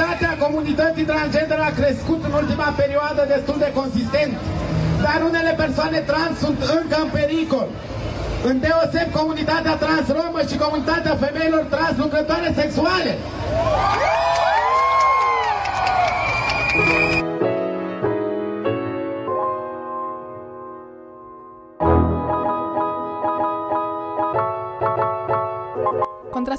Activitatea comunității transgender a crescut în ultima perioadă destul de consistent, dar unele persoane trans sunt încă în pericol. Îndeoseb comunitatea trans-romă și comunitatea femeilor trans lucrătoare sexuale.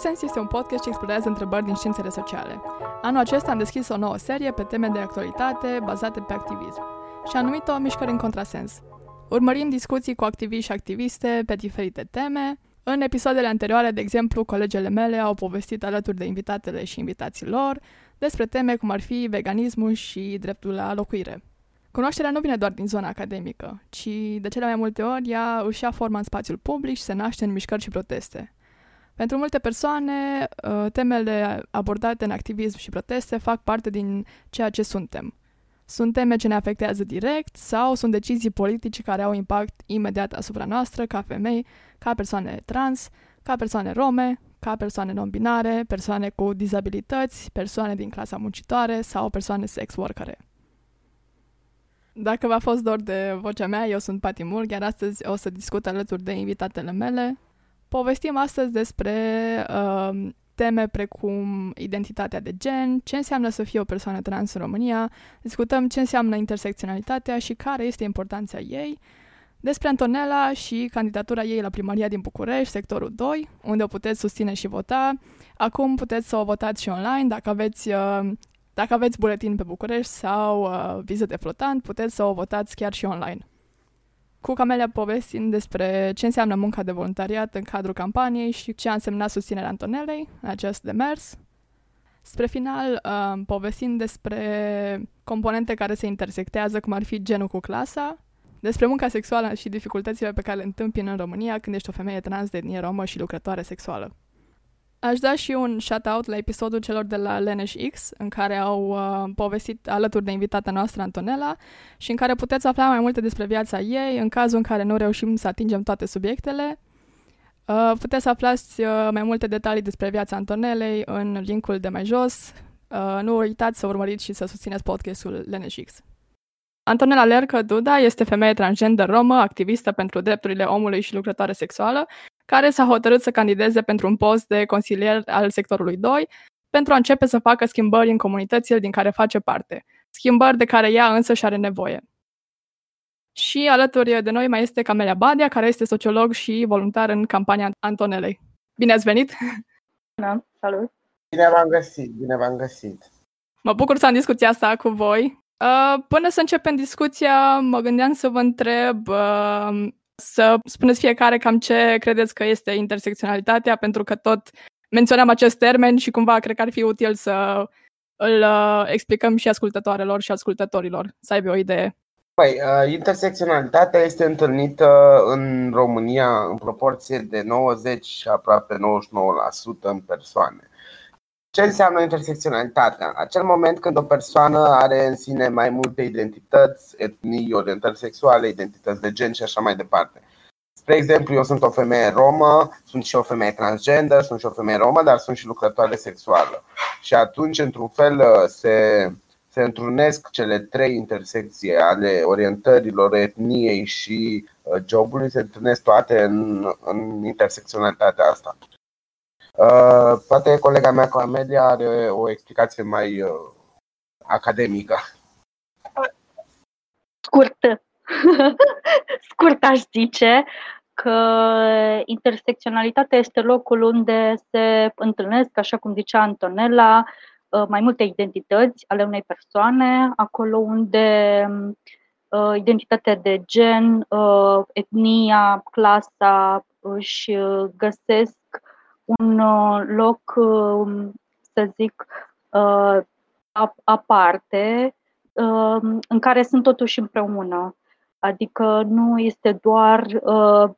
Contrasens este un podcast ce explorează întrebări din științele sociale. Anul acesta am deschis o nouă serie pe teme de actualitate bazate pe activism și am numit-o Mișcări în Contrasens. Urmărim discuții cu activiști și activiste pe diferite teme. În episoadele anterioare, de exemplu, colegele mele au povestit alături de invitatele și invitații lor despre teme cum ar fi veganismul și dreptul la locuire. Cunoașterea nu vine doar din zona academică, ci de cele mai multe ori ea își ia forma în spațiul public și se naște în mișcări și proteste. Pentru multe persoane, uh, temele abordate în activism și proteste fac parte din ceea ce suntem. Sunt teme ce ne afectează direct sau sunt decizii politice care au impact imediat asupra noastră ca femei, ca persoane trans, ca persoane rome, ca persoane non-binare, persoane cu dizabilități, persoane din clasa muncitoare sau persoane sex workere. Dacă v-a fost dor de vocea mea, eu sunt Pati Mul, iar astăzi o să discut alături de invitatele mele, Povestim astăzi despre uh, teme precum identitatea de gen, ce înseamnă să fie o persoană trans în România, discutăm ce înseamnă intersecționalitatea și care este importanța ei, despre Antonella și candidatura ei la primăria din București, sectorul 2, unde o puteți susține și vota. Acum puteți să o votați și online dacă aveți uh, dacă aveți buletin pe București sau uh, viză de flotant, puteți să o votați chiar și online cu Camelia povestind despre ce înseamnă munca de voluntariat în cadrul campaniei și ce a însemnat susținerea Antonelei în acest demers. Spre final, uh, povestind despre componente care se intersectează, cum ar fi genul cu clasa, despre munca sexuală și dificultățile pe care le întâmpină în România când ești o femeie trans de etnie romă și lucrătoare sexuală. Aș da și un shout-out la episodul celor de la Leneș X, în care au uh, povestit alături de invitata noastră, Antonella, și în care puteți afla mai multe despre viața ei, în cazul în care nu reușim să atingem toate subiectele. Uh, puteți să aflați uh, mai multe detalii despre viața Antonelei în linkul de mai jos. Uh, nu uitați să urmăriți și să susțineți podcastul Leneș X. Antonella Lercă Duda este femeie transgender romă, activistă pentru drepturile omului și lucrătoare sexuală care s-a hotărât să candideze pentru un post de consilier al sectorului 2 pentru a începe să facă schimbări în comunitățile din care face parte, schimbări de care ea însă și are nevoie. Și alături de noi mai este Camelia Badia, care este sociolog și voluntar în campania Antonelei. Bine ați venit! Da, salut! Bine v-am găsit, bine v-am găsit! Mă bucur să am discuția asta cu voi. Uh, până să începem discuția, mă gândeam să vă întreb uh, să spuneți fiecare cam ce credeți că este intersecționalitatea, pentru că tot menționăm acest termen și cumva cred că ar fi util să îl uh, explicăm și ascultătoarelor și ascultătorilor, să aibă o idee. Păi, uh, intersecționalitatea este întâlnită în România în proporție de 90 și aproape 99% în persoane. Ce înseamnă intersecționalitatea? Acel moment când o persoană are în sine mai multe identități, etnii, orientări sexuale, identități de gen și așa mai departe. Spre exemplu, eu sunt o femeie romă, sunt și o femeie transgender, sunt și o femeie romă, dar sunt și lucrătoare sexuală. Și atunci, într-un fel, se, se întrunesc cele trei intersecții ale orientărilor, etniei și uh, jobului, se întrunesc toate în, în intersecționalitatea asta. Uh, poate colega mea, Camelia, are o explicație mai uh, academică. Scurtă. Scurt aș zice că intersecționalitatea este locul unde se întâlnesc, așa cum zicea Antonella, uh, mai multe identități ale unei persoane, acolo unde identitatea de gen, etnia, clasa își găsesc un uh, loc, um, să zic, uh, aparte, um, în care sunt totuși împreună. Adică nu este doar uh,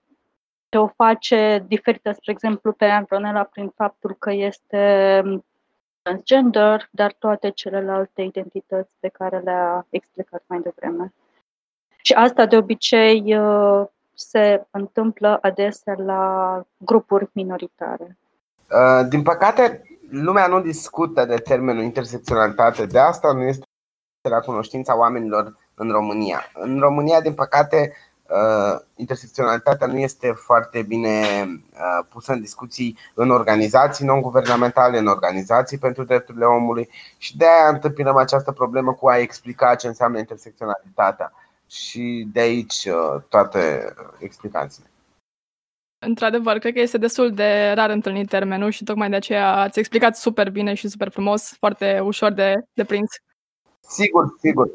ce o face diferită, spre exemplu, pe Antonella prin faptul că este um, transgender, dar toate celelalte identități pe care le-a explicat mai devreme. Și asta de obicei se întâmplă adesea la grupuri minoritare. Uh, din păcate, lumea nu discută de termenul intersecționalitate, de asta nu este la cunoștința oamenilor în România. În România, din păcate, uh, intersecționalitatea nu este foarte bine uh, pusă în discuții în organizații non-guvernamentale, în organizații pentru drepturile omului și de aia întâmpinăm această problemă cu a explica ce înseamnă intersecționalitatea. Și de aici uh, toate explicațiile. Într-adevăr, cred că este destul de rar întâlnit termenul și tocmai de aceea ați explicat super bine și super frumos, foarte ușor de, de prins. Sigur, sigur.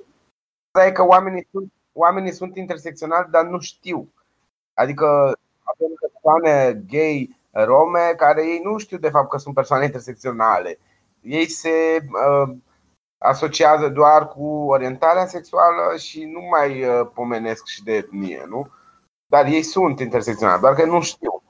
Asta e că oamenii sunt, oamenii sunt intersecționali, dar nu știu. Adică avem persoane gay, rome, care ei nu știu de fapt că sunt persoane intersecționale. Ei se uh, asociază doar cu orientarea sexuală și nu mai uh, pomenesc și de etnie, nu? Dar ei sunt intersecționali, doar că nu știu.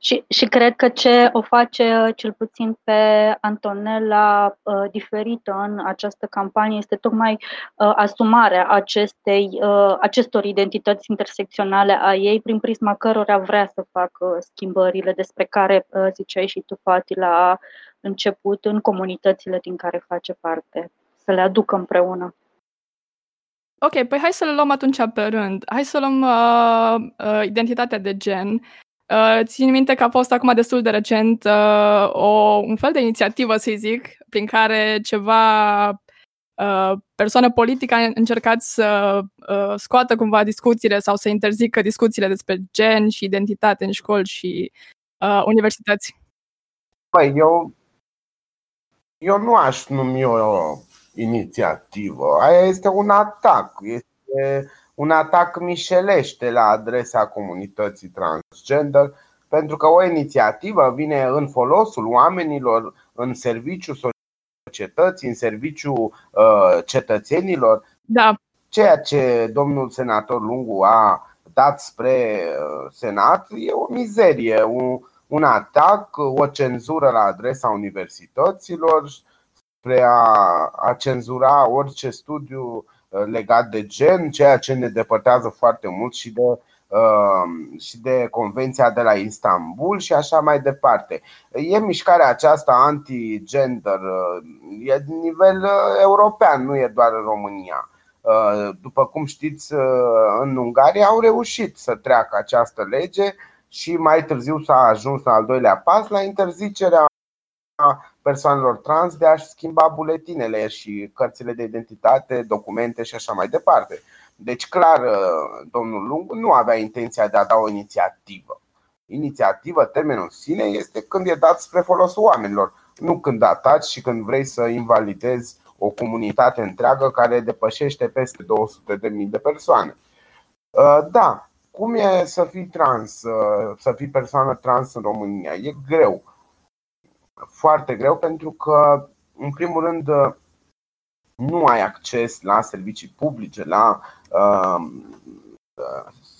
Și, și cred că ce o face cel puțin pe Antonella uh, diferită în această campanie este tocmai uh, asumarea acestei, uh, acestor identități intersecționale a ei, prin prisma cărora vrea să facă schimbările despre care uh, ziceai și tu, Fati, la început în comunitățile din care face parte, să le aducă împreună. Ok, păi hai să le luăm atunci pe rând. Hai să luăm uh, uh, identitatea de gen. Uh, țin minte că a fost acum destul de recent uh, o, un fel de inițiativă, să zic, prin care ceva uh, persoană politică a încercat să uh, scoată cumva discuțiile sau să interzică discuțiile despre gen și identitate în școli și uh, universități. Păi, eu, eu nu aș numi o inițiativă. Aia este un atac. Este un atac mișelește la adresa comunității transgender, pentru că o inițiativă vine în folosul oamenilor, în serviciul societății, în serviciul uh, cetățenilor. Da. Ceea ce domnul senator Lungu a dat spre uh, Senat e o mizerie, un, un atac, o cenzură la adresa universităților spre a, a cenzura orice studiu uh, legat de gen, ceea ce ne depărtează foarte mult și de, uh, și de Convenția de la Istanbul și așa mai departe. E mișcarea aceasta anti-gender, uh, e de nivel european, nu e doar în România. După cum știți, în Ungaria au reușit să treacă această lege și mai târziu s-a ajuns la al doilea pas la interzicerea persoanelor trans de a-și schimba buletinele și cărțile de identitate, documente și așa mai departe. Deci, clar, domnul Lung nu avea intenția de a da o inițiativă. Inițiativă, termenul în sine, este când e dat spre folosul oamenilor, nu când ataci și când vrei să invalidezi o comunitate întreagă care depășește peste 200.000 de persoane. Da, cum e să fii trans, să fii persoană trans în România? E greu foarte greu pentru că, în primul rând, nu ai acces la servicii publice, la uh,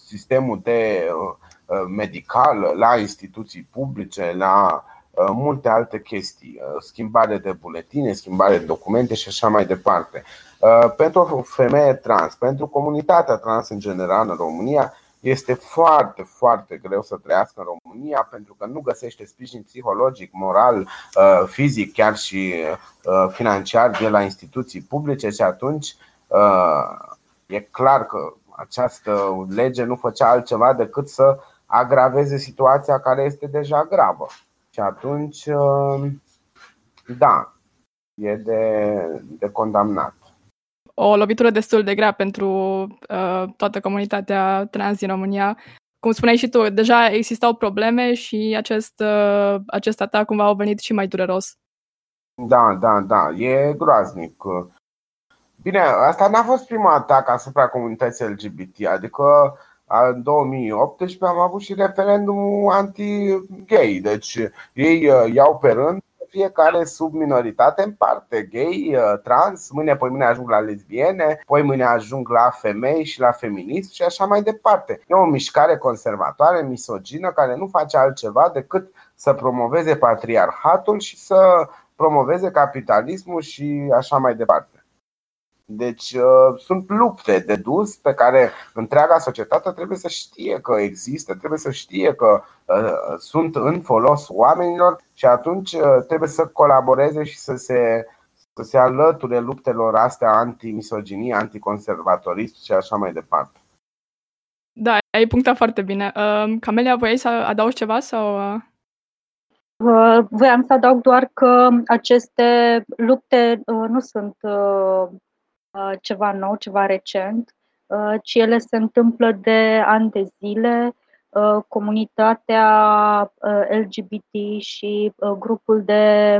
sistemul de uh, medical, la instituții publice, la uh, multe alte chestii, uh, schimbare de buletine, schimbare de documente și așa mai departe. Uh, pentru o femeie trans, pentru comunitatea trans în general în România, este foarte, foarte greu să trăiască în România pentru că nu găsește sprijin psihologic, moral, uh, fizic, chiar și uh, financiar de la instituții publice și atunci uh, e clar că această lege nu făcea altceva decât să agraveze situația care este deja gravă. Și atunci, da, e de, de condamnat o lovitură destul de grea pentru uh, toată comunitatea trans din România. Cum spuneai și tu, deja existau probleme și acest, uh, acest atac cumva a venit și mai dureros. Da, da, da, e groaznic. Bine, asta n-a fost prima atac asupra comunității LGBT, adică în 2018 am avut și referendumul anti-gay, deci ei uh, iau pe rând fiecare sub minoritate în parte, gay, uh, trans, mâine poi mâine ajung la lesbiene, poi mâine ajung la femei și la feminism și așa mai departe. E o mișcare conservatoare, misogină, care nu face altceva decât să promoveze patriarhatul și să promoveze capitalismul și așa mai departe. Deci uh, sunt lupte de dus pe care întreaga societate trebuie să știe că există, trebuie să știe că uh, sunt în folos oamenilor și atunci uh, trebuie să colaboreze și să se, să se alăture luptelor astea anti-misoginie, anticonservatorism și așa mai departe. Da, ai punctat foarte bine. Uh, Camelia, voiai să adaugi ceva sau... Uh? Uh, voiam să adaug doar că aceste lupte uh, nu sunt uh, ceva nou, ceva recent, ci ele se întâmplă de ani de zile. Comunitatea LGBT și grupul de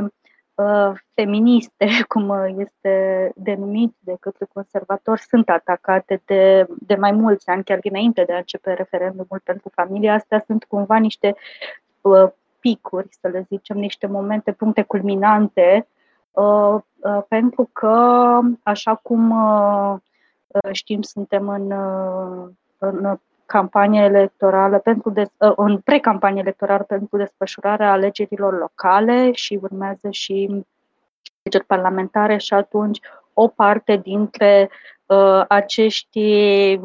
feministe, cum este denumit de către conservatori, sunt atacate de, de mai mulți ani, chiar dinainte de a începe referendumul pentru familie. Astea sunt cumva niște picuri, să le zicem, niște momente, puncte culminante, uh, uh, pentru că, așa cum uh, știm, suntem în, în campanie electorală pentru des, în pre-campanie electorală pentru desfășurarea alegerilor locale și urmează și alegeri parlamentare și atunci o parte dintre uh, acești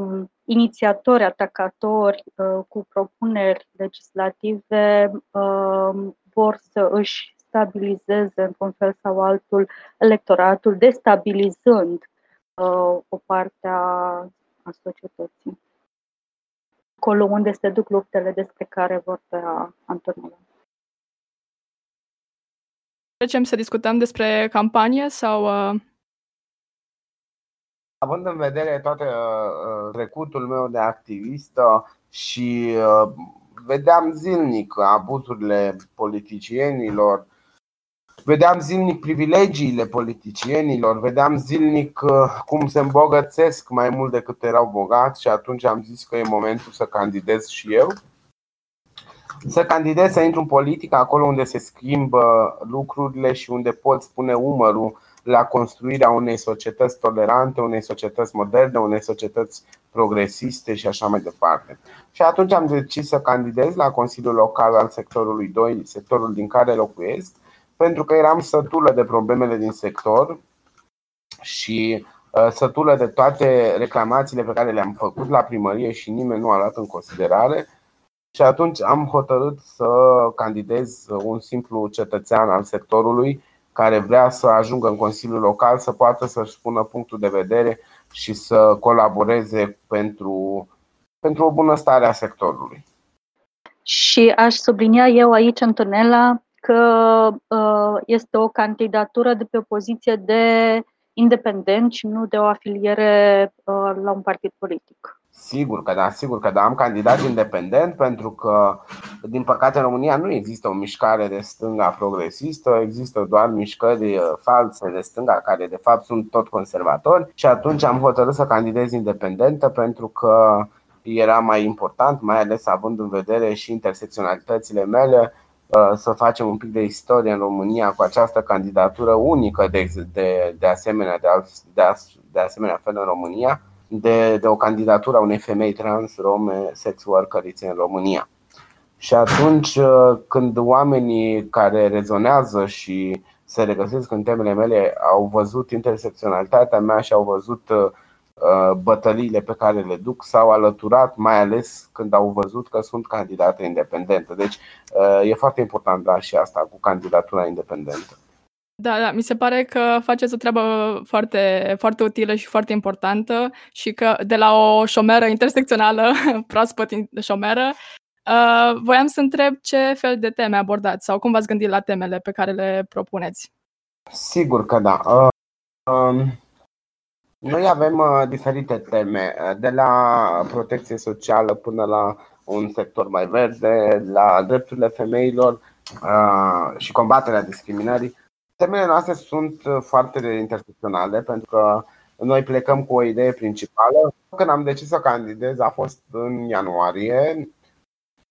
inițiatori, atacatori uh, cu propuneri legislative uh, vor să își stabilizeze într-un fel sau altul electoratul, destabilizând uh, o parte a, a societății. Acolo unde se duc luptele despre care vorbea Antonella. Trecem să discutăm despre campanie sau uh, având în vedere toate uh, uh, trecutul meu de activistă și uh, vedeam zilnic abuzurile politicienilor, vedeam zilnic privilegiile politicienilor, vedeam zilnic cum se îmbogățesc mai mult decât erau bogați și atunci am zis că e momentul să candidez și eu. Să candidez, să intru în politică acolo unde se schimbă lucrurile și unde pot spune umărul la construirea unei societăți tolerante, unei societăți moderne, unei societăți progresiste și așa mai departe. Și atunci am decis să candidez la Consiliul Local al sectorului 2, sectorul din care locuiesc, pentru că eram sătulă de problemele din sector și uh, sătulă de toate reclamațiile pe care le-am făcut la primărie și nimeni nu a luat în considerare. Și atunci am hotărât să candidez un simplu cetățean al sectorului care vrea să ajungă în Consiliul Local să poată să-și spună punctul de vedere și să colaboreze pentru, pentru o bunăstare a sectorului. Și aș sublinia eu aici, Antonella, că uh, este o candidatură de pe o poziție de independent și nu de o afiliere uh, la un partid politic. Sigur că da, sigur că da. Am candidat independent pentru că, din păcate, în România nu există o mișcare de stânga progresistă, există doar mișcări uh, false de stânga care, de fapt, sunt tot conservatori. Și atunci am hotărât să candidez independentă pentru că era mai important, mai ales având în vedere și intersecționalitățile mele, uh, să facem un pic de istorie în România cu această candidatură unică de, de, de asemenea de, de, de asemenea fel în România de, de o candidatură a unei femei trans rome sex workerițe în România. Și atunci uh, când oamenii care rezonează și se regăsesc în temele mele au văzut intersecționalitatea mea și au văzut uh, bătăliile pe care le duc, s-au alăturat, mai ales când au văzut că sunt candidată independentă. Deci uh, e foarte important da, și asta cu candidatura independentă. Da, da, mi se pare că faceți o treabă foarte, foarte utilă și foarte importantă și că de la o șomeră intersecțională, proaspăt șomeră, uh, voiam să întreb ce fel de teme abordați sau cum v-ați gândit la temele pe care le propuneți. Sigur că da. Uh, uh, noi avem uh, diferite teme, de la protecție socială până la un sector mai verde, la drepturile femeilor uh, și combaterea discriminării Temele noastre sunt uh, foarte intersecționale pentru că noi plecăm cu o idee principală. Când am decis să candidez a fost în ianuarie.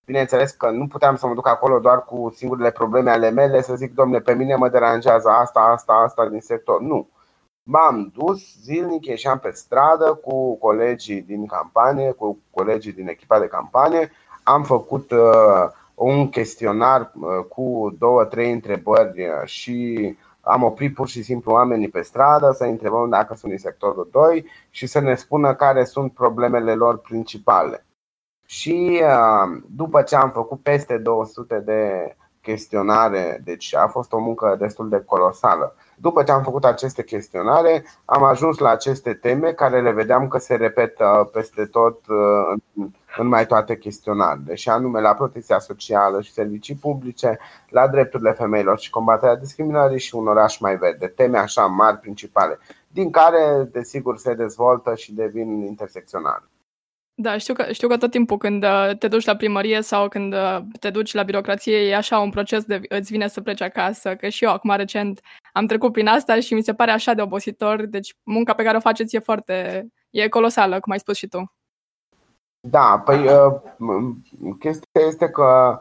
Bineînțeles că nu puteam să mă duc acolo doar cu singurele probleme ale mele, să zic, domnule, pe mine mă deranjează asta, asta, asta din sector. Nu. M-am dus zilnic, ieșeam pe stradă cu colegii din campanie, cu colegii din echipa de campanie. Am făcut uh, un chestionar uh, cu două, trei întrebări uh, și am oprit pur și simplu oamenii pe stradă să întrebăm dacă sunt din sectorul 2 și să ne spună care sunt problemele lor principale. Și după ce am făcut peste 200 de chestionare, deci a fost o muncă destul de colosală. După ce am făcut aceste chestionare, am ajuns la aceste teme care le vedeam că se repetă peste tot în mai toate chestionarele, și anume la protecția socială și servicii publice, la drepturile femeilor și combaterea discriminării și un oraș mai verde. Teme așa mari principale, din care, desigur, se dezvoltă și devin intersecționale. Da, știu că, știu că tot timpul când uh, te duci la primărie sau când uh, te duci la birocrație e așa un proces de îți vine să pleci acasă, că și eu acum recent am trecut prin asta și mi se pare așa de obositor, deci munca pe care o faceți e foarte, e colosală, cum ai spus și tu. Da, păi uh, chestia este că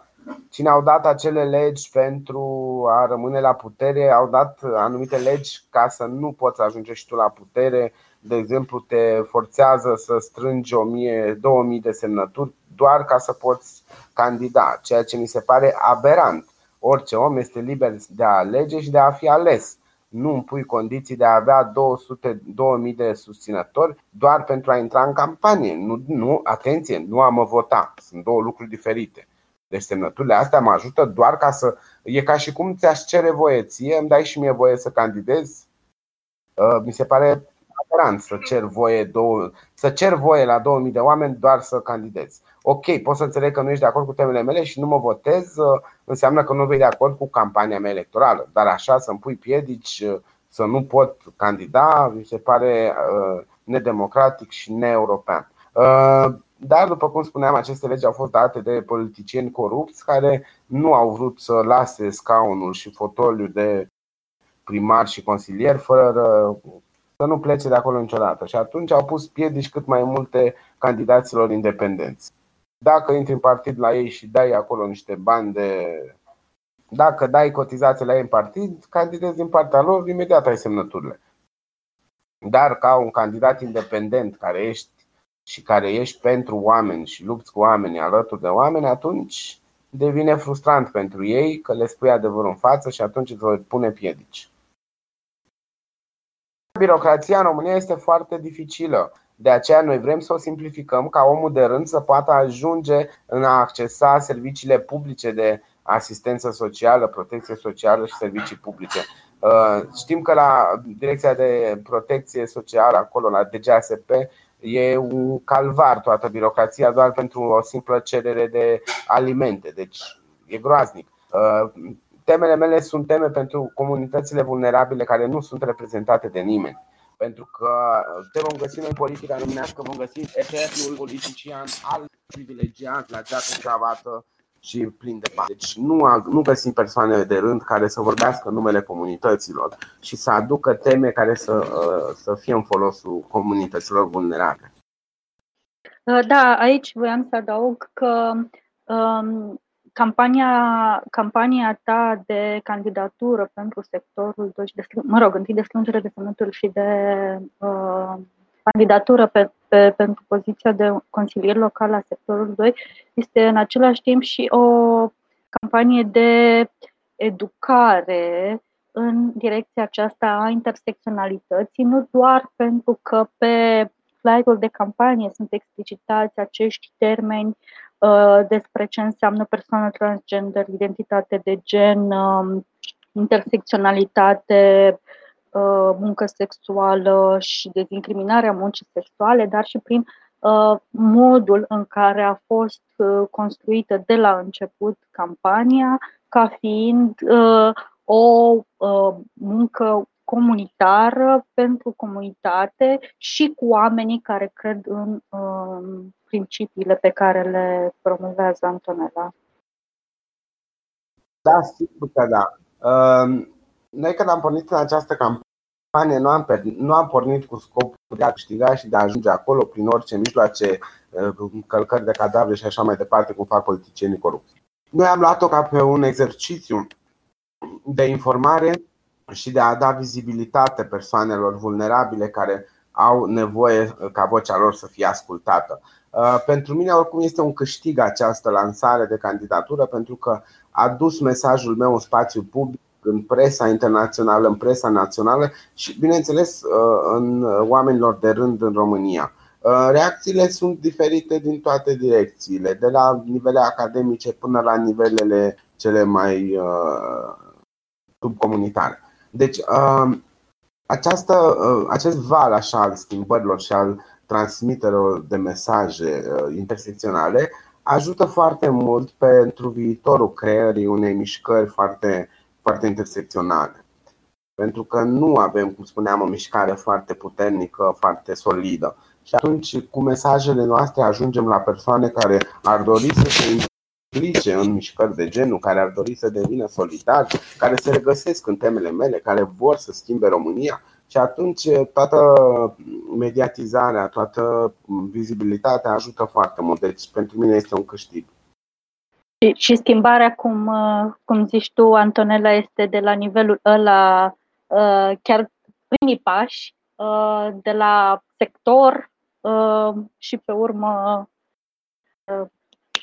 cine au dat acele legi pentru a rămâne la putere, au dat anumite legi ca să nu poți ajunge și tu la putere, de exemplu, te forțează să strângi 1000, 2000 de semnături doar ca să poți candida, ceea ce mi se pare aberant. Orice om este liber de a alege și de a fi ales. Nu îmi pui condiții de a avea 200, 2000 de susținători doar pentru a intra în campanie. Nu, nu, atenție, nu am vota. Sunt două lucruri diferite. Deci semnăturile astea mă ajută doar ca să. E ca și cum ți-aș cere voie ție, îmi dai și mie voie să candidez. Uh, mi se pare aberant să cer voie, două, să cer voie la 2000 de oameni doar să candidezi. Ok, pot să înțeleg că nu ești de acord cu temele mele și nu mă votez, uh, înseamnă că nu vei de acord cu campania mea electorală. Dar așa să-mi pui piedici uh, să nu pot candida, mi se pare uh, nedemocratic și neeuropean. Dar, după cum spuneam, aceste legi au fost date de politicieni corupți care nu au vrut să lase scaunul și fotoliu de primar și consilier fără să nu plece de acolo niciodată. Și atunci au pus piedici cât mai multe candidaților independenți. Dacă intri în partid la ei și dai acolo niște bani de. Dacă dai cotizații la ei în partid, candidezi din partea lor, imediat ai semnăturile. Dar ca un candidat independent care ești și care ești pentru oameni și lupți cu oamenii alături de oameni, atunci devine frustrant pentru ei că le spui adevărul în față și atunci îți voi pune piedici. Birocrația în România este foarte dificilă. De aceea noi vrem să o simplificăm ca omul de rând să poată ajunge în a accesa serviciile publice de asistență socială, protecție socială și servicii publice. Uh, știm că la Direcția de Protecție Socială, acolo la DGASP, e un calvar toată birocrația doar pentru o simplă cerere de alimente. Deci e groaznic. Uh, temele mele sunt teme pentru comunitățile vulnerabile care nu sunt reprezentate de nimeni. Pentru că te vom găsi în politica românească, vom găsi eternul politician al privilegiat la geacă cravată și plin de bani. Deci nu, nu găsim persoane de rând care să vorbească în numele comunităților și să aducă teme care să, uh, să fie în folosul comunităților vulnerabile. Da, aici voiam să adaug că um, campania, campania ta de candidatură pentru sectorul 2 și de, mă rog, întâi de strângere de semnături și de uh, candidatură pe, pe, pentru poziția de consilier local la sectorul 2 este în același timp și o campanie de educare în direcția aceasta a intersecționalității, nu doar pentru că pe flyer-ul de campanie sunt explicitați acești termeni Uh, despre ce înseamnă persoană transgender, identitate de gen, um, intersecționalitate, uh, muncă sexuală și dezincriminarea muncii sexuale, dar și prin uh, modul în care a fost construită de la început campania ca fiind o muncă comunitară pentru comunitate și cu oamenii care cred în um, principiile pe care le promovează Antonella. Da, sigur că da. Um, noi când am pornit în această campanie nu am, nu am pornit cu scopul de a câștiga și de a ajunge acolo prin orice mijloace, uh, încălcări de cadavre și așa mai departe, cum fac politicienii corupți. Noi am luat-o ca pe un exercițiu de informare și de a da vizibilitate persoanelor vulnerabile care au nevoie ca vocea lor să fie ascultată. Uh, pentru mine, oricum, este un câștig această lansare de candidatură pentru că a dus mesajul meu în spațiu public în presa internațională, în presa națională și, bineînțeles, în oamenilor de rând în România. Reacțiile sunt diferite din toate direcțiile, de la nivele academice până la nivelele cele mai subcomunitare. Deci, această, acest val așa al schimbărilor și al transmiterilor de mesaje intersecționale ajută foarte mult pentru viitorul creării unei mișcări foarte, foarte intersecționale. Pentru că nu avem, cum spuneam, o mișcare foarte puternică, foarte solidă. Și atunci, cu mesajele noastre, ajungem la persoane care ar dori să se implice în mișcări de genul, care ar dori să devină solidari, care se regăsesc în temele mele, care vor să schimbe România și atunci toată mediatizarea, toată vizibilitatea ajută foarte mult. Deci pentru mine este un câștig. Și, și schimbarea, cum, cum zici tu, Antonella, este de la nivelul ăla, chiar primii pași, de la sector și pe urmă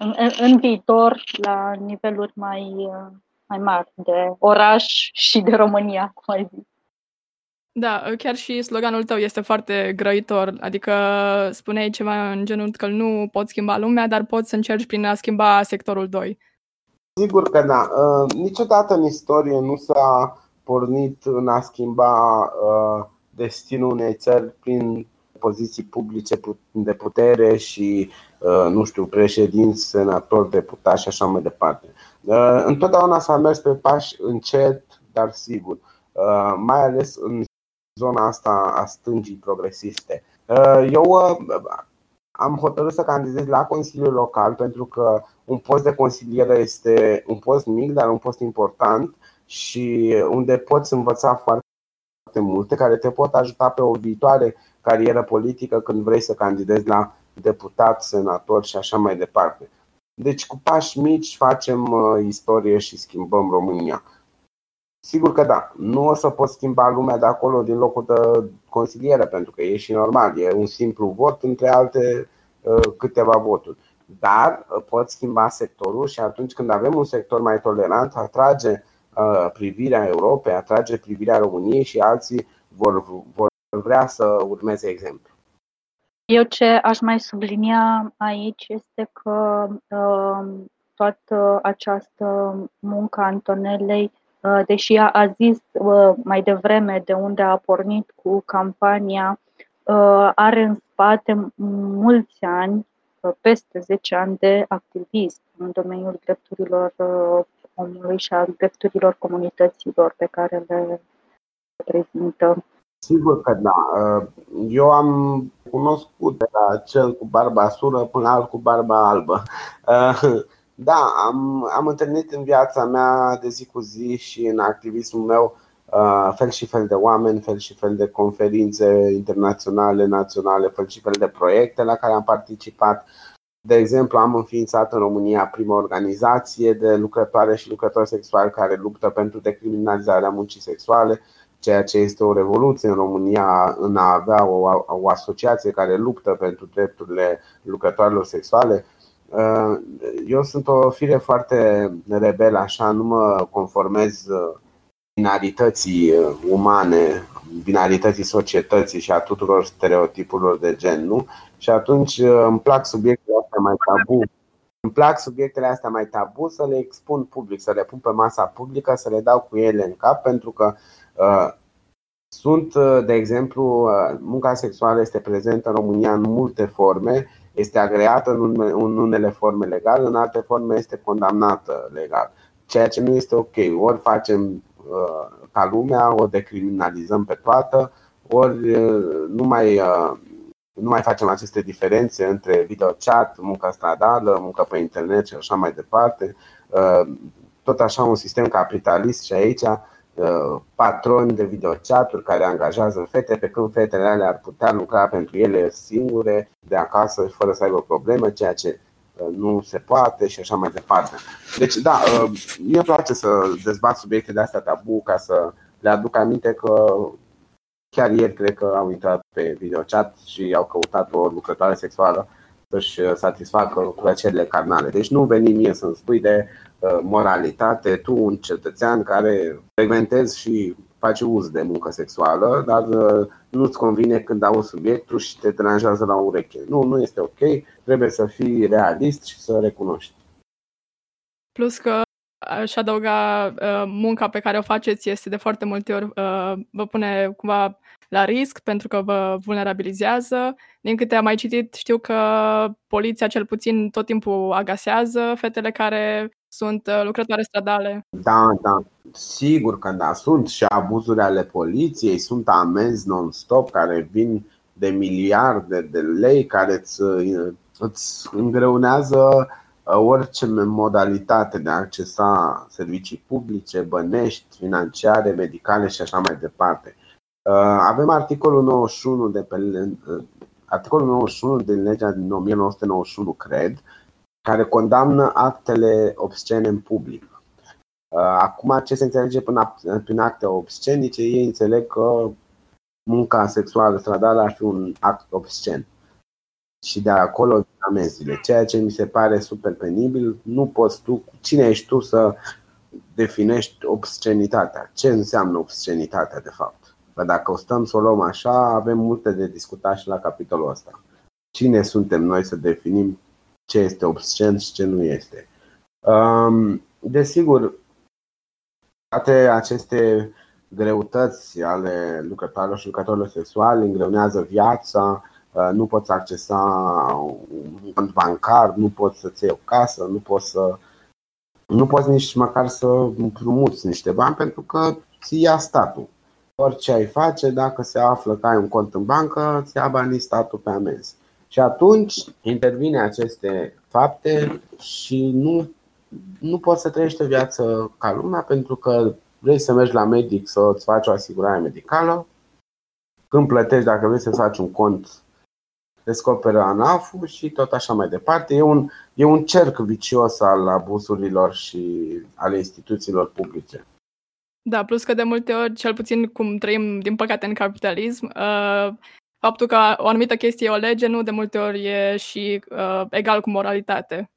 în, în viitor la niveluri mai, mai mari de oraș și de România, cum ai zis. Da, chiar și sloganul tău este foarte grăitor, adică spuneai ceva în genul că nu poți schimba lumea, dar poți să încerci prin a schimba sectorul 2. Sigur că da. Uh, niciodată în istorie nu s-a pornit în a schimba uh, destinul unei țări prin poziții publice de putere și, uh, nu știu, președinți, senatori, deputați și așa mai departe. Întotdeauna s-a mers pe pași încet, dar sigur. Mai ales în zona asta a stângii progresiste. Uh, eu uh, am hotărât să candidez la Consiliul Local pentru că un post de consiliere este un post mic, dar un post important și unde poți învăța foarte multe, care te pot ajuta pe o viitoare carieră politică când vrei să candidezi la deputat, senator și așa mai departe. Deci cu pași mici facem uh, istorie și schimbăm România. Sigur că da, nu o să pot schimba lumea de acolo din locul de consiliere, pentru că e și normal, e un simplu vot între alte uh, câteva voturi. Dar uh, pot schimba sectorul și atunci când avem un sector mai tolerant, atrage uh, privirea Europei, atrage privirea României și alții vor, vor vrea să urmeze exemplu. Eu ce aș mai sublinia aici este că uh, toată această muncă a Antonelei Uh, deși a zis uh, mai devreme de unde a pornit cu campania, uh, are în spate mulți ani, peste 10 ani de activism în domeniul drepturilor omului și al drepturilor comunităților pe care le reprezintă. Sigur că da. Eu am cunoscut de la cel cu barba sură până la alt cu barba albă. Da, am, am întâlnit în viața mea de zi cu zi și în activismul meu uh, fel și fel de oameni, fel și fel de conferințe internaționale, naționale, fel și fel de proiecte la care am participat. De exemplu, am înființat în România prima organizație de lucrătoare și lucrători sexuali care luptă pentru decriminalizarea muncii sexuale, ceea ce este o revoluție în România în a avea o, o asociație care luptă pentru drepturile lucrătoarelor sexuale. Uh, eu sunt o fire foarte rebelă, așa, nu mă conformez uh, binarității uh, umane, binarității societății și a tuturor stereotipurilor de gen, nu? Și atunci îmi plac subiectele astea mai tabu. Îmi plac subiectele astea mai tabu să le expun public, să le pun pe masa publică, să le dau cu ele în cap, pentru că uh, sunt, de exemplu, munca sexuală este prezentă în România în multe forme este agreată în unele forme legal, în alte forme este condamnată legal. Ceea ce nu este ok. Ori facem uh, ca lumea, o decriminalizăm pe toată, ori uh, nu mai, uh, nu mai facem aceste diferențe între videochat, munca stradală, munca pe internet și așa mai departe. Tot așa un sistem capitalist și aici Uh, patroni de videochaturi care angajează fete, pe când fetele alea ar putea lucra pentru ele singure, de acasă, fără să aibă probleme, ceea ce uh, nu se poate și așa mai departe. Deci, da, uh, mie îmi place să dezbat subiecte de astea tabu ca să le aduc aminte că chiar ieri cred că au intrat pe videochat și au căutat o lucrătoare sexuală să-și satisfacă plăcerile carnale. Deci nu veni mie să-mi spui de uh, moralitate, tu un cetățean care frecventezi și faci uz de muncă sexuală, dar uh, nu-ți convine când auzi subiectul și te deranjează la ureche. Nu, nu este ok, trebuie să fii realist și să recunoști. Plus că aș adăuga munca pe care o faceți este de foarte multe ori vă pune cumva la risc pentru că vă vulnerabilizează. Din câte am mai citit, știu că poliția cel puțin tot timpul agasează fetele care sunt uh, lucrătoare stradale. Da, da, sigur că da, sunt și abuzuri ale poliției, sunt amenzi non-stop care vin de miliarde de lei care îți, îți îngreunează uh, orice modalitate de a accesa servicii publice, bănești, financiare, medicale și așa mai departe. Uh, avem articolul 91 de pe uh, articolul 91 din legea din 1991, cred, care condamnă actele obscene în public. Uh, acum, ce se înțelege prin acte obscenice, ei înțeleg că munca sexuală stradală ar fi un act obscen. Și de acolo amenzile, ceea ce mi se pare super penibil. Nu poți tu, cine ești tu să definești obscenitatea? Ce înseamnă obscenitatea, de fapt? Că dacă o stăm să o luăm așa, avem multe de discutat și la capitolul ăsta. Cine suntem noi să definim ce este obscen și ce nu este? Um, desigur, toate aceste greutăți ale lucrătorilor și lucrătorilor sexuali îngreunează viața, uh, nu poți accesa un cont bancar, nu poți să-ți iei o casă, nu poți să nu poți nici măcar să împrumuți niște bani pentru că ți ia statul orice ai face, dacă se află că ai un cont în bancă, ți ia banii statul pe amenzi. Și atunci intervine aceste fapte și nu, nu poți să trăiești o viață ca lumea pentru că vrei să mergi la medic să-ți faci o asigurare medicală. Când plătești, dacă vrei să faci un cont, descoperă anaf și tot așa mai departe. E un, e un cerc vicios al abuzurilor și ale instituțiilor publice. Da, plus că de multe ori, cel puțin cum trăim, din păcate, în capitalism, uh, faptul că o anumită chestie e o lege, nu de multe ori e și uh, egal cu moralitate.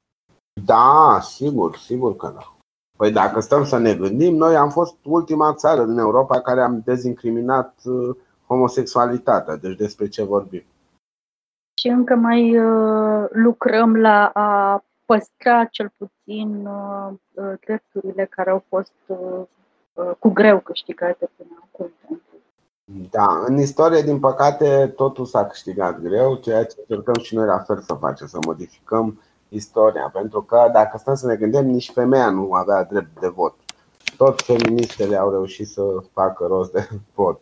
Da, sigur, sigur că da. Păi dacă stăm să ne gândim, noi am fost ultima țară din Europa care am dezincriminat uh, homosexualitatea. Deci despre ce vorbim? Și încă mai uh, lucrăm la a păstra cel puțin uh, uh drepturile care au fost uh, Uh, cu greu câștigate până acum. Da, în istorie, din păcate, totul s-a câștigat greu, ceea ce încercăm și noi la fel să facem, să modificăm istoria. Pentru că, dacă stăm să ne gândim, nici femeia nu avea drept de vot. Tot feministele au reușit să facă rost de vot.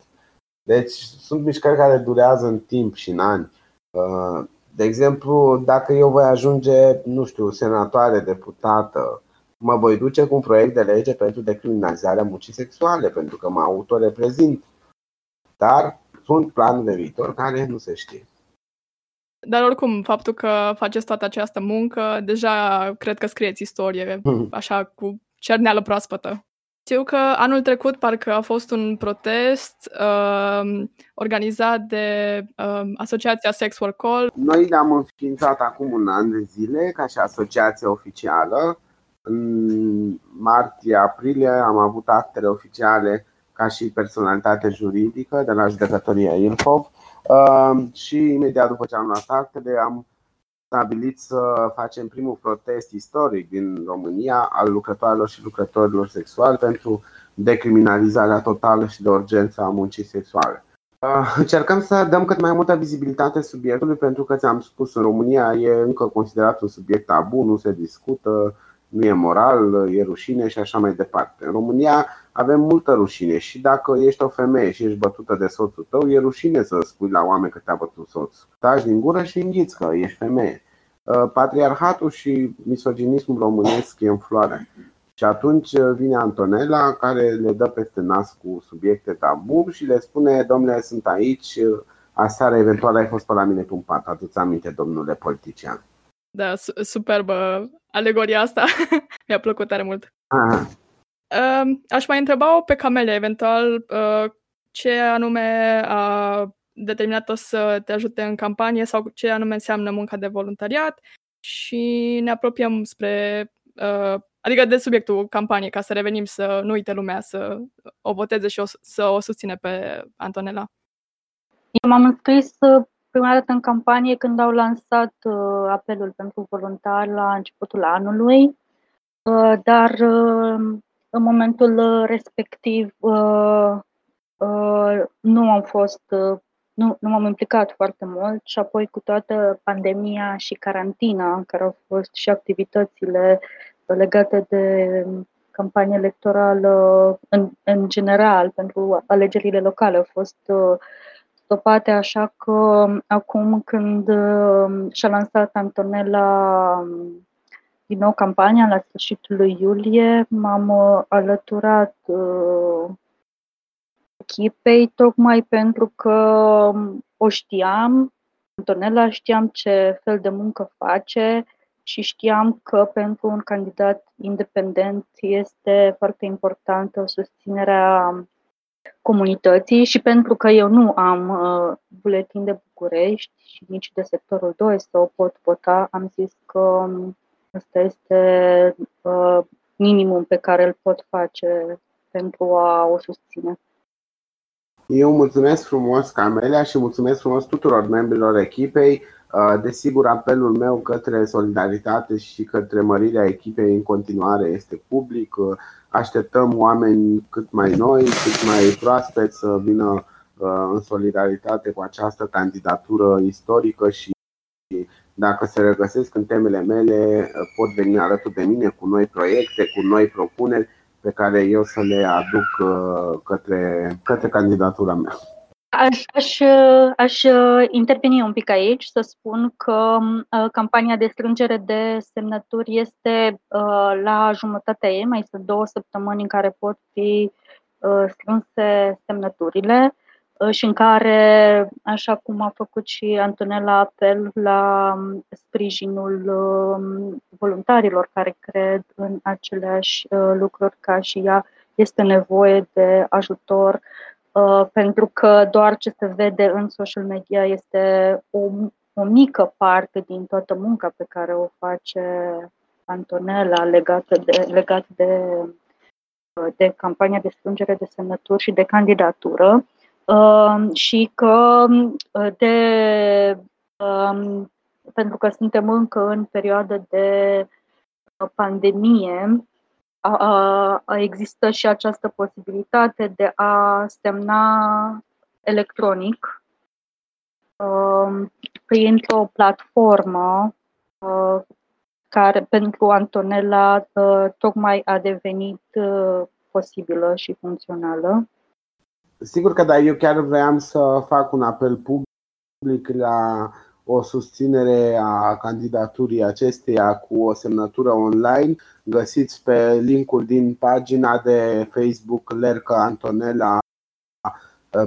Deci, sunt mișcări care durează în timp și în ani. Uh, de exemplu, dacă eu voi ajunge, nu știu, senatoare, deputată, mă voi duce cu un proiect de lege pentru decriminalizarea muncii sexuale, pentru că mă autoreprezint. Dar sunt planuri de viitor care nu se știe. Dar oricum, faptul că faceți toată această muncă, deja cred că scrieți istorie, așa, cu cerneală proaspătă. Știu că anul trecut parcă a fost un protest uh, organizat de uh, Asociația Sex for Call. Noi ne-am înființat acum un an de zile ca și asociație oficială în martie-aprilie am avut actele oficiale ca și personalitate juridică de la judecătoria Ilfov uh, și imediat după ce am luat actele am stabilit să facem primul protest istoric din România al lucrătorilor și lucrătorilor sexuali pentru decriminalizarea totală și de urgență a muncii sexuale. Uh, încercăm să dăm cât mai multă vizibilitate subiectului pentru că ți-am spus, în România e încă considerat un subiect tabu, nu se discută, nu e moral, e rușine și așa mai departe. În România avem multă rușine și dacă ești o femeie și ești bătută de soțul tău, e rușine să spui la oameni că te-a bătut soțul. Taci din gură și înghiți că ești femeie. Uh, patriarhatul și misoginismul românesc e în floare. Și atunci vine Antonella care le dă peste nas cu subiecte tabu și le spune, domnule, sunt aici, aseară eventual ai fost pe la mine pe un pat, aduți aminte, domnule politician. Da, superbă alegoria asta. Mi-a plăcut tare mult. Aha. Aș mai întreba-o pe Camelia, eventual, uh, ce anume a determinat-o să te ajute în campanie sau ce anume înseamnă munca de voluntariat și ne apropiem spre uh, Adică de subiectul campaniei, ca să revenim, să nu uite lumea să o voteze și o, să o susține pe Antonella. Eu m-am înscris uh, prima dată în campanie când au lansat uh, apelul pentru voluntari la începutul anului, uh, dar uh, în momentul respectiv uh, uh, nu am fost, uh, nu, nu m-am implicat foarte mult și apoi cu toată pandemia și carantina, care au fost și activitățile legate de campanie electorală în, în general pentru alegerile locale au fost uh, stopate, așa că acum când uh, și-a lansat Antonella um, din nou campania la sfârșitul lui iulie, m-am uh, alăturat echipei tocmai pentru că um, o știam, Antonella știam ce fel de muncă face, și știam că pentru un candidat independent este foarte importantă susținerea comunității și pentru că eu nu am uh, buletin de București și nici de sectorul 2 să o pot vota, am zis că um, ăsta este uh, minimum pe care îl pot face pentru a o susține. Eu mulțumesc frumos, Camelia, și mulțumesc frumos tuturor membrilor echipei. Uh, desigur, apelul meu către solidaritate și către mărirea echipei în continuare este public. Uh, așteptăm oameni cât mai noi, cât mai proaspeți să vină uh, în solidaritate cu această candidatură istorică și dacă se regăsesc în temele mele, pot veni alături de mine cu noi proiecte, cu noi propuneri pe care eu să le aduc către, către candidatura mea. Aș, aș, aș interveni un pic aici să spun că uh, campania de strângere de semnături este uh, la jumătatea ei, mai sunt două săptămâni în care pot fi uh, strânse semnăturile și în care, așa cum a făcut și Antonella apel la um, sprijinul um, voluntarilor care cred în aceleași lucruri ca și ea, este nevoie de ajutor Uh, pentru că doar ce se vede în social media este o, o mică parte din toată munca pe care o face Antonella legată de, legat de, uh, de campania de strângere de semnături și de candidatură. uh, și că de, um, pentru că suntem încă în perioadă de pandemie, există și această posibilitate de a semna electronic um, printr-o platformă uh, care pentru Antonella uh, tocmai a devenit uh, posibilă și funcțională. Sigur că da, eu chiar vreau să fac un apel public la o susținere a candidaturii acesteia cu o semnătură online. Găsiți pe linkul din pagina de Facebook Lerca Antonella uh,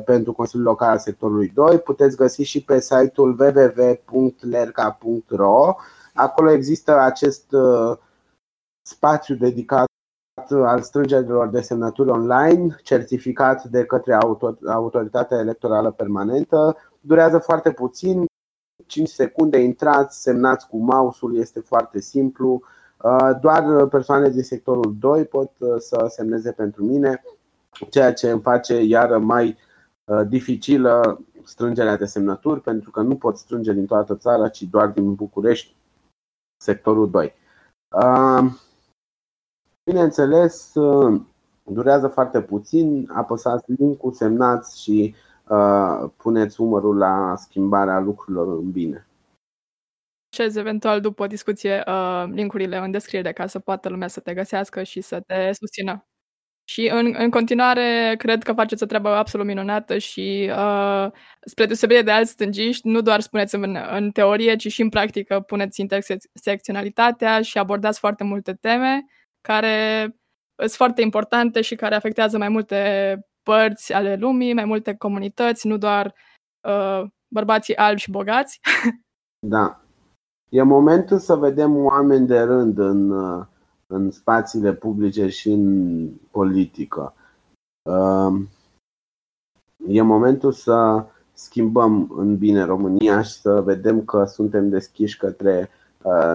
pentru Consiliul Local al Sectorului 2. Puteți găsi și pe site-ul www.lerca.ro. Acolo există acest uh, spațiu dedicat al strângerilor de semnături online, certificat de către Autoritatea Electorală Permanentă. Durează foarte puțin, 5 secunde, intrați, semnați cu mouse-ul, este foarte simplu. Uh, doar persoane din sectorul 2 pot uh, să semneze pentru mine, ceea ce îmi face iară mai uh, dificilă strângerea de semnături, pentru că nu pot strânge din toată țara, ci doar din București, sectorul 2. Bineînțeles, durează foarte puțin, apăsați linkul, semnați și Uh, puneți umărul la schimbarea lucrurilor în bine. Ce eventual după o discuție uh, linkurile în descriere ca să poată lumea să te găsească și să te susțină. Și în, în continuare, cred că faceți o treabă absolut minunată și uh, spre deosebire de alți stângiști, nu doar spuneți în, în teorie, ci și în practică puneți intersecționalitatea și abordați foarte multe teme care sunt foarte importante și care afectează mai multe părți ale lumii, mai multe comunități, nu doar uh, bărbații albi și bogați. Da. E momentul să vedem oameni de rând în, uh, în spațiile publice și în politică. Uh, e momentul să schimbăm în bine România și să vedem că suntem deschiși către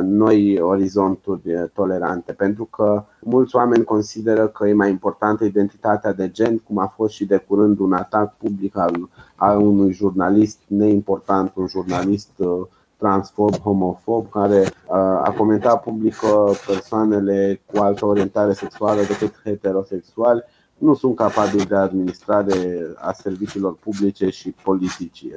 noi orizonturi tolerante, pentru că mulți oameni consideră că e mai importantă identitatea de gen, cum a fost și de curând un atac public al, al unui jurnalist neimportant, un jurnalist transfob, homofob, care a comentat public persoanele cu altă orientare sexuală decât heterosexuali nu sunt capabili de administrare a serviciilor publice și politice.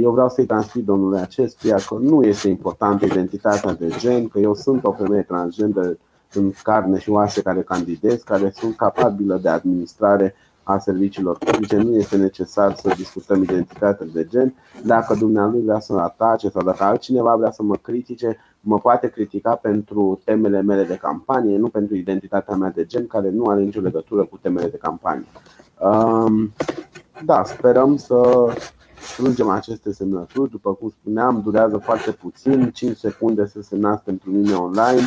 Eu vreau să-i transmit domnului acestuia că nu este importantă identitatea de gen, că eu sunt o femeie transgender în carne și oase care candidez, care sunt capabilă de administrare a serviciilor publice, nu este necesar să discutăm identitatea de gen. Dacă dumnealui vrea să atace sau dacă altcineva vrea să mă critique, mă poate critica pentru temele mele de campanie, nu pentru identitatea mea de gen, care nu are nicio legătură cu temele de campanie. Da, sperăm să strângem aceste semnături. După cum spuneam, durează foarte puțin, 5 secunde să semnați pentru mine online.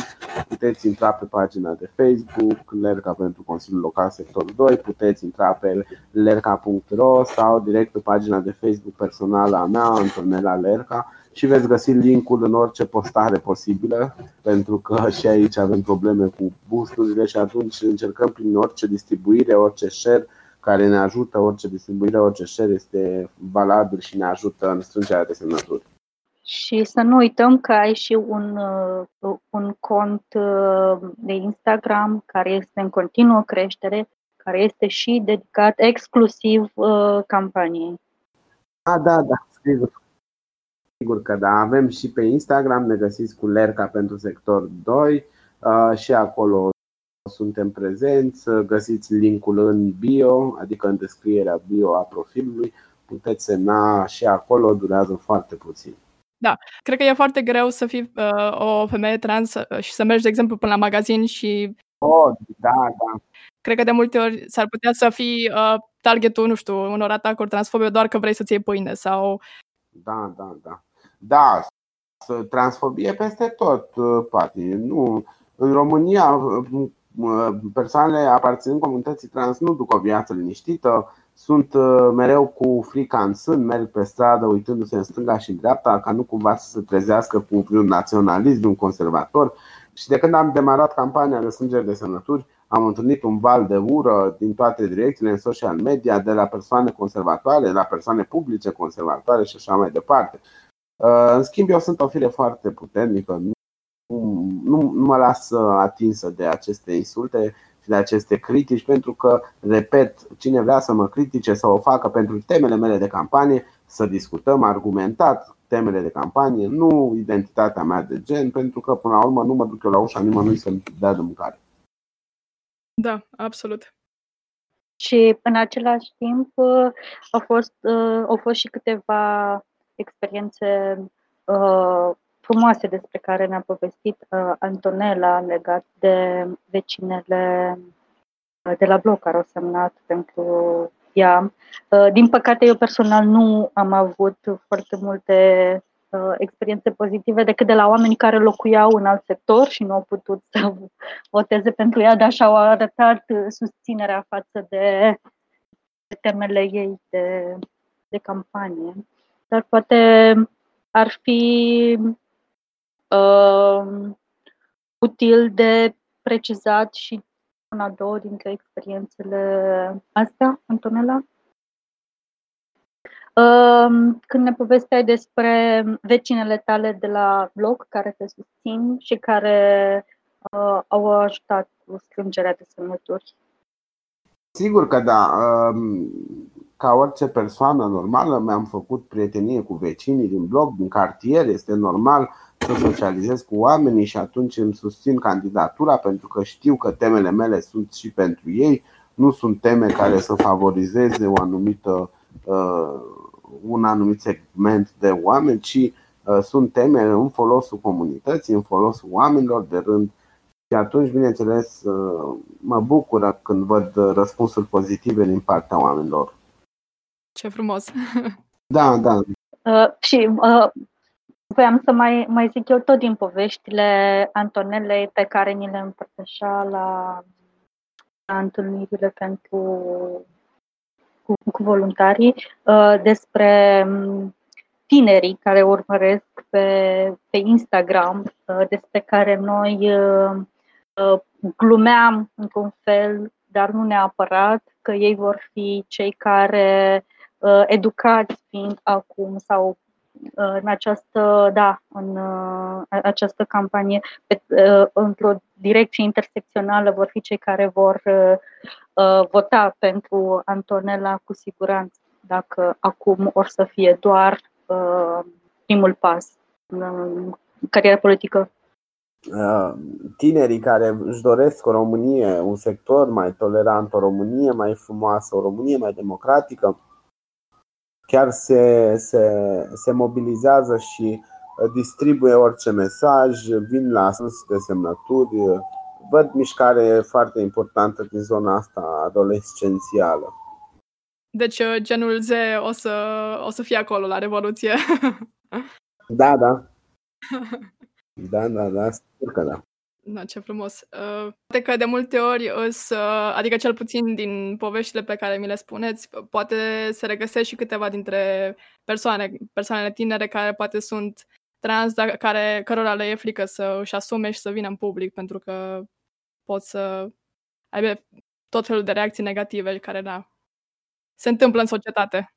Puteți intra pe pagina de Facebook, Lerca pentru Consiliul Local Sector 2, puteți intra pe lerca.ro sau direct pe pagina de Facebook personală a mea, Antonella Lerca și veți găsi linkul în orice postare posibilă, pentru că și aici avem probleme cu boosturile și atunci încercăm prin orice distribuire, orice share care ne ajută, orice distribuire, orice share este valabil și ne ajută în strângerea de semnături. Și să nu uităm că ai și un, uh, un cont uh, de Instagram care este în continuă creștere, care este și dedicat exclusiv uh, campaniei. A, da, da, sigur. Sigur că da, avem și pe Instagram, ne găsiți cu Lerca pentru sector 2 și acolo suntem prezenți, găsiți linkul în bio, adică în descrierea bio a profilului, puteți semna și acolo, durează foarte puțin. Da, cred că e foarte greu să fii uh, o femeie trans uh, și să mergi, de exemplu, până la magazin și... Oh, da, da. Cred că de multe ori s-ar putea să fii uh, targetul, nu știu, unor atacuri transfobe doar că vrei să-ți iei pâine sau... Da, da, da. Da, transfobie peste tot, uh, Pati. Nu, în România persoanele aparținând comunității trans nu duc o viață liniștită, sunt uh, mereu cu frica în sân, merg pe stradă uitându-se în stânga și în dreapta ca nu cumva să se trezească cu un naționalist, un conservator. Și de când am demarat campania de sângeri de sănături, am întâlnit un val de ură din toate direcțiile în social media, de la persoane conservatoare, la persoane publice conservatoare și așa mai departe. Uh, în schimb, eu sunt o fire foarte puternică, nu, nu mă las atinsă de aceste insulte și de aceste critici, pentru că, repet, cine vrea să mă critique să o facă pentru temele mele de campanie, să discutăm argumentat temele de campanie, nu identitatea mea de gen, pentru că, până la urmă, nu mă duc eu la ușa nimănui să-mi dea de mâncare. Da, absolut. Și în același timp au fost, au fost și câteva experiențe uh, frumoase despre care ne-a povestit uh, Antonella legat de vecinele uh, de la bloc care au semnat pentru ea. Uh, din păcate, eu personal nu am avut foarte multe uh, experiențe pozitive decât de la oameni care locuiau în alt sector și nu au putut să voteze pentru ea, dar și-au arătat susținerea față de temele ei de, de campanie. Dar poate ar fi uh, util de precizat și una, două dintre experiențele astea, Antonella? Uh, când ne povesteai despre vecinele tale de la bloc care te susțin și care uh, au ajutat cu strângerea de semnături. Sigur că da. Um, ca orice persoană normală, mi-am făcut prietenie cu vecinii din bloc, din cartier, este normal să socializez cu oamenii și atunci îmi susțin candidatura pentru că știu că temele mele sunt și pentru ei, nu sunt teme care să favorizeze o anumită, uh, un anumit segment de oameni, ci uh, sunt teme în folosul comunității, în folosul oamenilor de rând și atunci, bineînțeles, uh, mă bucură când văd răspunsuri pozitive din partea oamenilor. Ce frumos! Da, da. Uh, și uh, voiam să mai, mai zic eu tot din poveștile Antonelei pe care ni le împărtășea la, la întâlnirile pentru cu, cu voluntarii uh, despre tinerii care urmăresc pe, pe Instagram, despre care noi glumeam într-un fel, dar nu neapărat, că ei vor fi cei care, educați fiind acum sau în această, da, în această campanie, pe, într-o direcție intersecțională, vor fi cei care vor vota pentru Antonella cu siguranță, dacă acum or să fie doar primul pas în cariera politică. Tinerii care își doresc o Românie, un sector mai tolerant, o Românie mai frumoasă, o Românie mai democratică, chiar se, se, se mobilizează și uh, distribuie orice mesaj, vin la strâns de semnături. Văd mișcare foarte importantă din zona asta adolescențială. Deci uh, genul Z o să, o să fie acolo la Revoluție. Da, da. Da, da, da, sigur că da. Da, ce frumos. Uh, poate că de multe ori, îs, uh, adică cel puțin din poveștile pe care mi le spuneți, poate se regăsesc și câteva dintre persoane, persoanele tinere care poate sunt trans, dar care, cărora le e frică să își asume și să vină în public, pentru că pot să aibă tot felul de reacții negative care, da, se întâmplă în societate.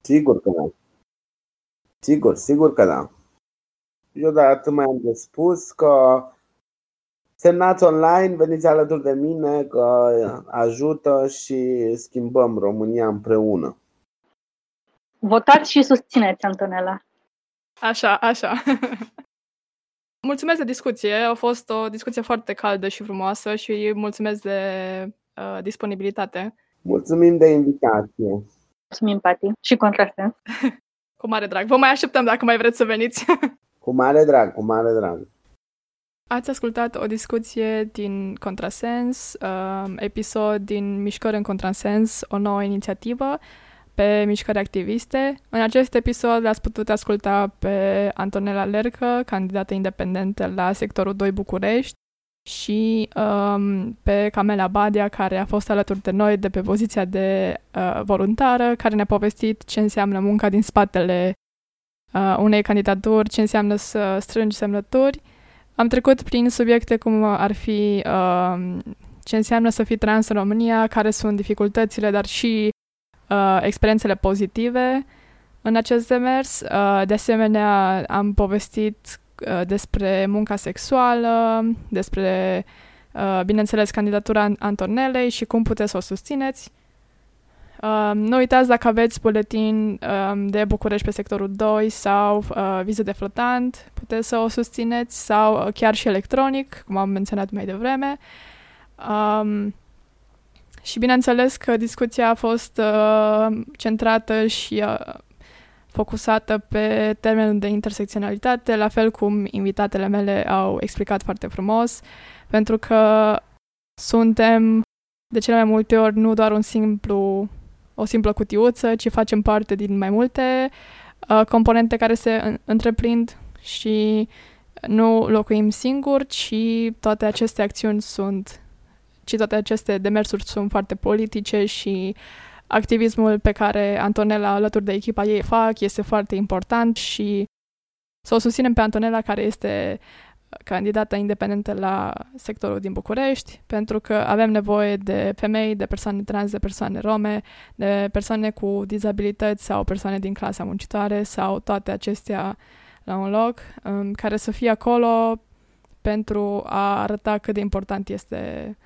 Sigur că da. Sigur, sigur că da. Eu de atât mai am de spus că semnați online, veniți alături de mine că ajută și schimbăm România împreună. Votați și susțineți, Antonella. Așa, așa. mulțumesc de discuție. A fost o discuție foarte caldă și frumoasă și mulțumesc de uh, disponibilitate. Mulțumim de invitație. Mulțumim, Pati, și contrasens. cu mare drag. Vă mai așteptăm dacă mai vreți să veniți. cu mare drag, cu mare drag. Ați ascultat o discuție din Contrasens, uh, episod din Mișcări în Contrasens, o nouă inițiativă pe mișcări activiste. În acest episod l-ați putut asculta pe Antonella Lercă, candidată independentă la sectorul 2 București, și um, pe Camela Badia, care a fost alături de noi de pe poziția de uh, voluntară, care ne-a povestit ce înseamnă munca din spatele uh, unei candidaturi, ce înseamnă să strângi semnături. Am trecut prin subiecte cum ar fi uh, ce înseamnă să fii trans în România, care sunt dificultățile, dar și uh, experiențele pozitive în acest demers. Uh, de asemenea, am povestit Uh, despre munca sexuală, despre, uh, bineînțeles, candidatura Antonelei și cum puteți să o susțineți. Uh, nu uitați dacă aveți buletin de București pe sectorul 2 sau viză de flotant, puteți să o susțineți sau chiar și electronic, cum am menționat mai devreme. Um, și bineînțeles că discuția a fost uh, centrată și uh, focusată pe termenul de intersecționalitate, la fel cum invitatele mele au explicat foarte frumos, pentru că suntem de cele mai multe ori nu doar un simplu, o simplă cutiuță, ci facem parte din mai multe uh, componente care se întreprind și nu locuim singuri, ci toate aceste acțiuni sunt, ci toate aceste demersuri sunt foarte politice și uh, activismul pe care Antonella alături de echipa ei fac este foarte important și să o susținem pe Antonella care este candidată independentă la sectorul din București, pentru că avem nevoie de femei, de persoane trans, de persoane rome, de persoane cu dizabilități sau persoane din clasa muncitoare sau toate acestea la un loc, um, care să fie acolo pentru a arăta cât de important este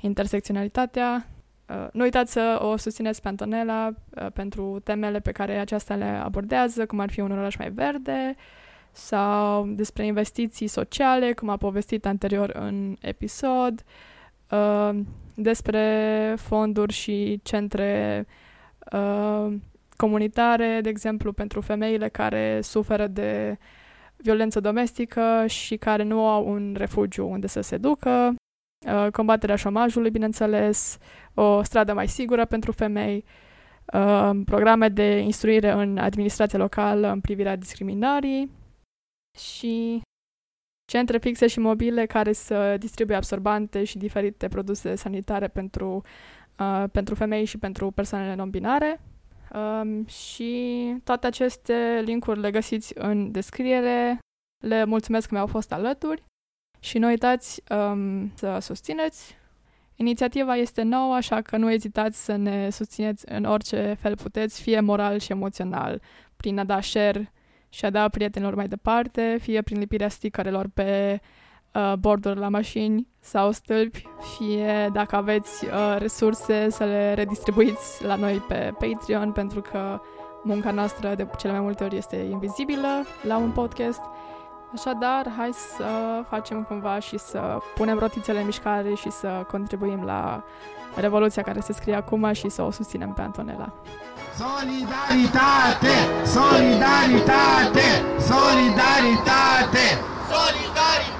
intersecționalitatea. Uh, nu uitați să o susțineți pe Antonella uh, pentru temele pe care aceasta le abordează, cum ar fi un oraș mai verde sau despre investiții sociale, cum a povestit anterior în episod, uh, despre fonduri și centre uh, comunitare, de exemplu, pentru femeile care suferă de violență domestică și care nu au un refugiu unde să se ducă, uh, combaterea șomajului, bineînțeles, o stradă mai sigură pentru femei, uh, programe de instruire în administrația locală în privirea discriminării și centre fixe și mobile care să distribuie absorbante și diferite produse sanitare pentru, uh, pentru femei și pentru persoanele non-binare. Um, și toate aceste linkuri le găsiți în descriere. Le mulțumesc că mi-au fost alături și nu uitați um, să susțineți. Inițiativa este nouă, așa că nu ezitați să ne susțineți în orice fel puteți, fie moral și emoțional, prin a da share și a da prietenilor mai departe, fie prin lipirea stickerelor pe uh, borduri la mașini sau stâlpi, fie dacă aveți uh, resurse să le redistribuiți la noi pe Patreon, pentru că munca noastră de cele mai multe ori este invizibilă la un podcast. Așadar, hai să facem cumva și să punem rotițele în mișcare și să contribuim la revoluția care se scrie acum și să o susținem pe Antonella. Solidaritate! Solidaritate! Solidaritate! Solidaritate!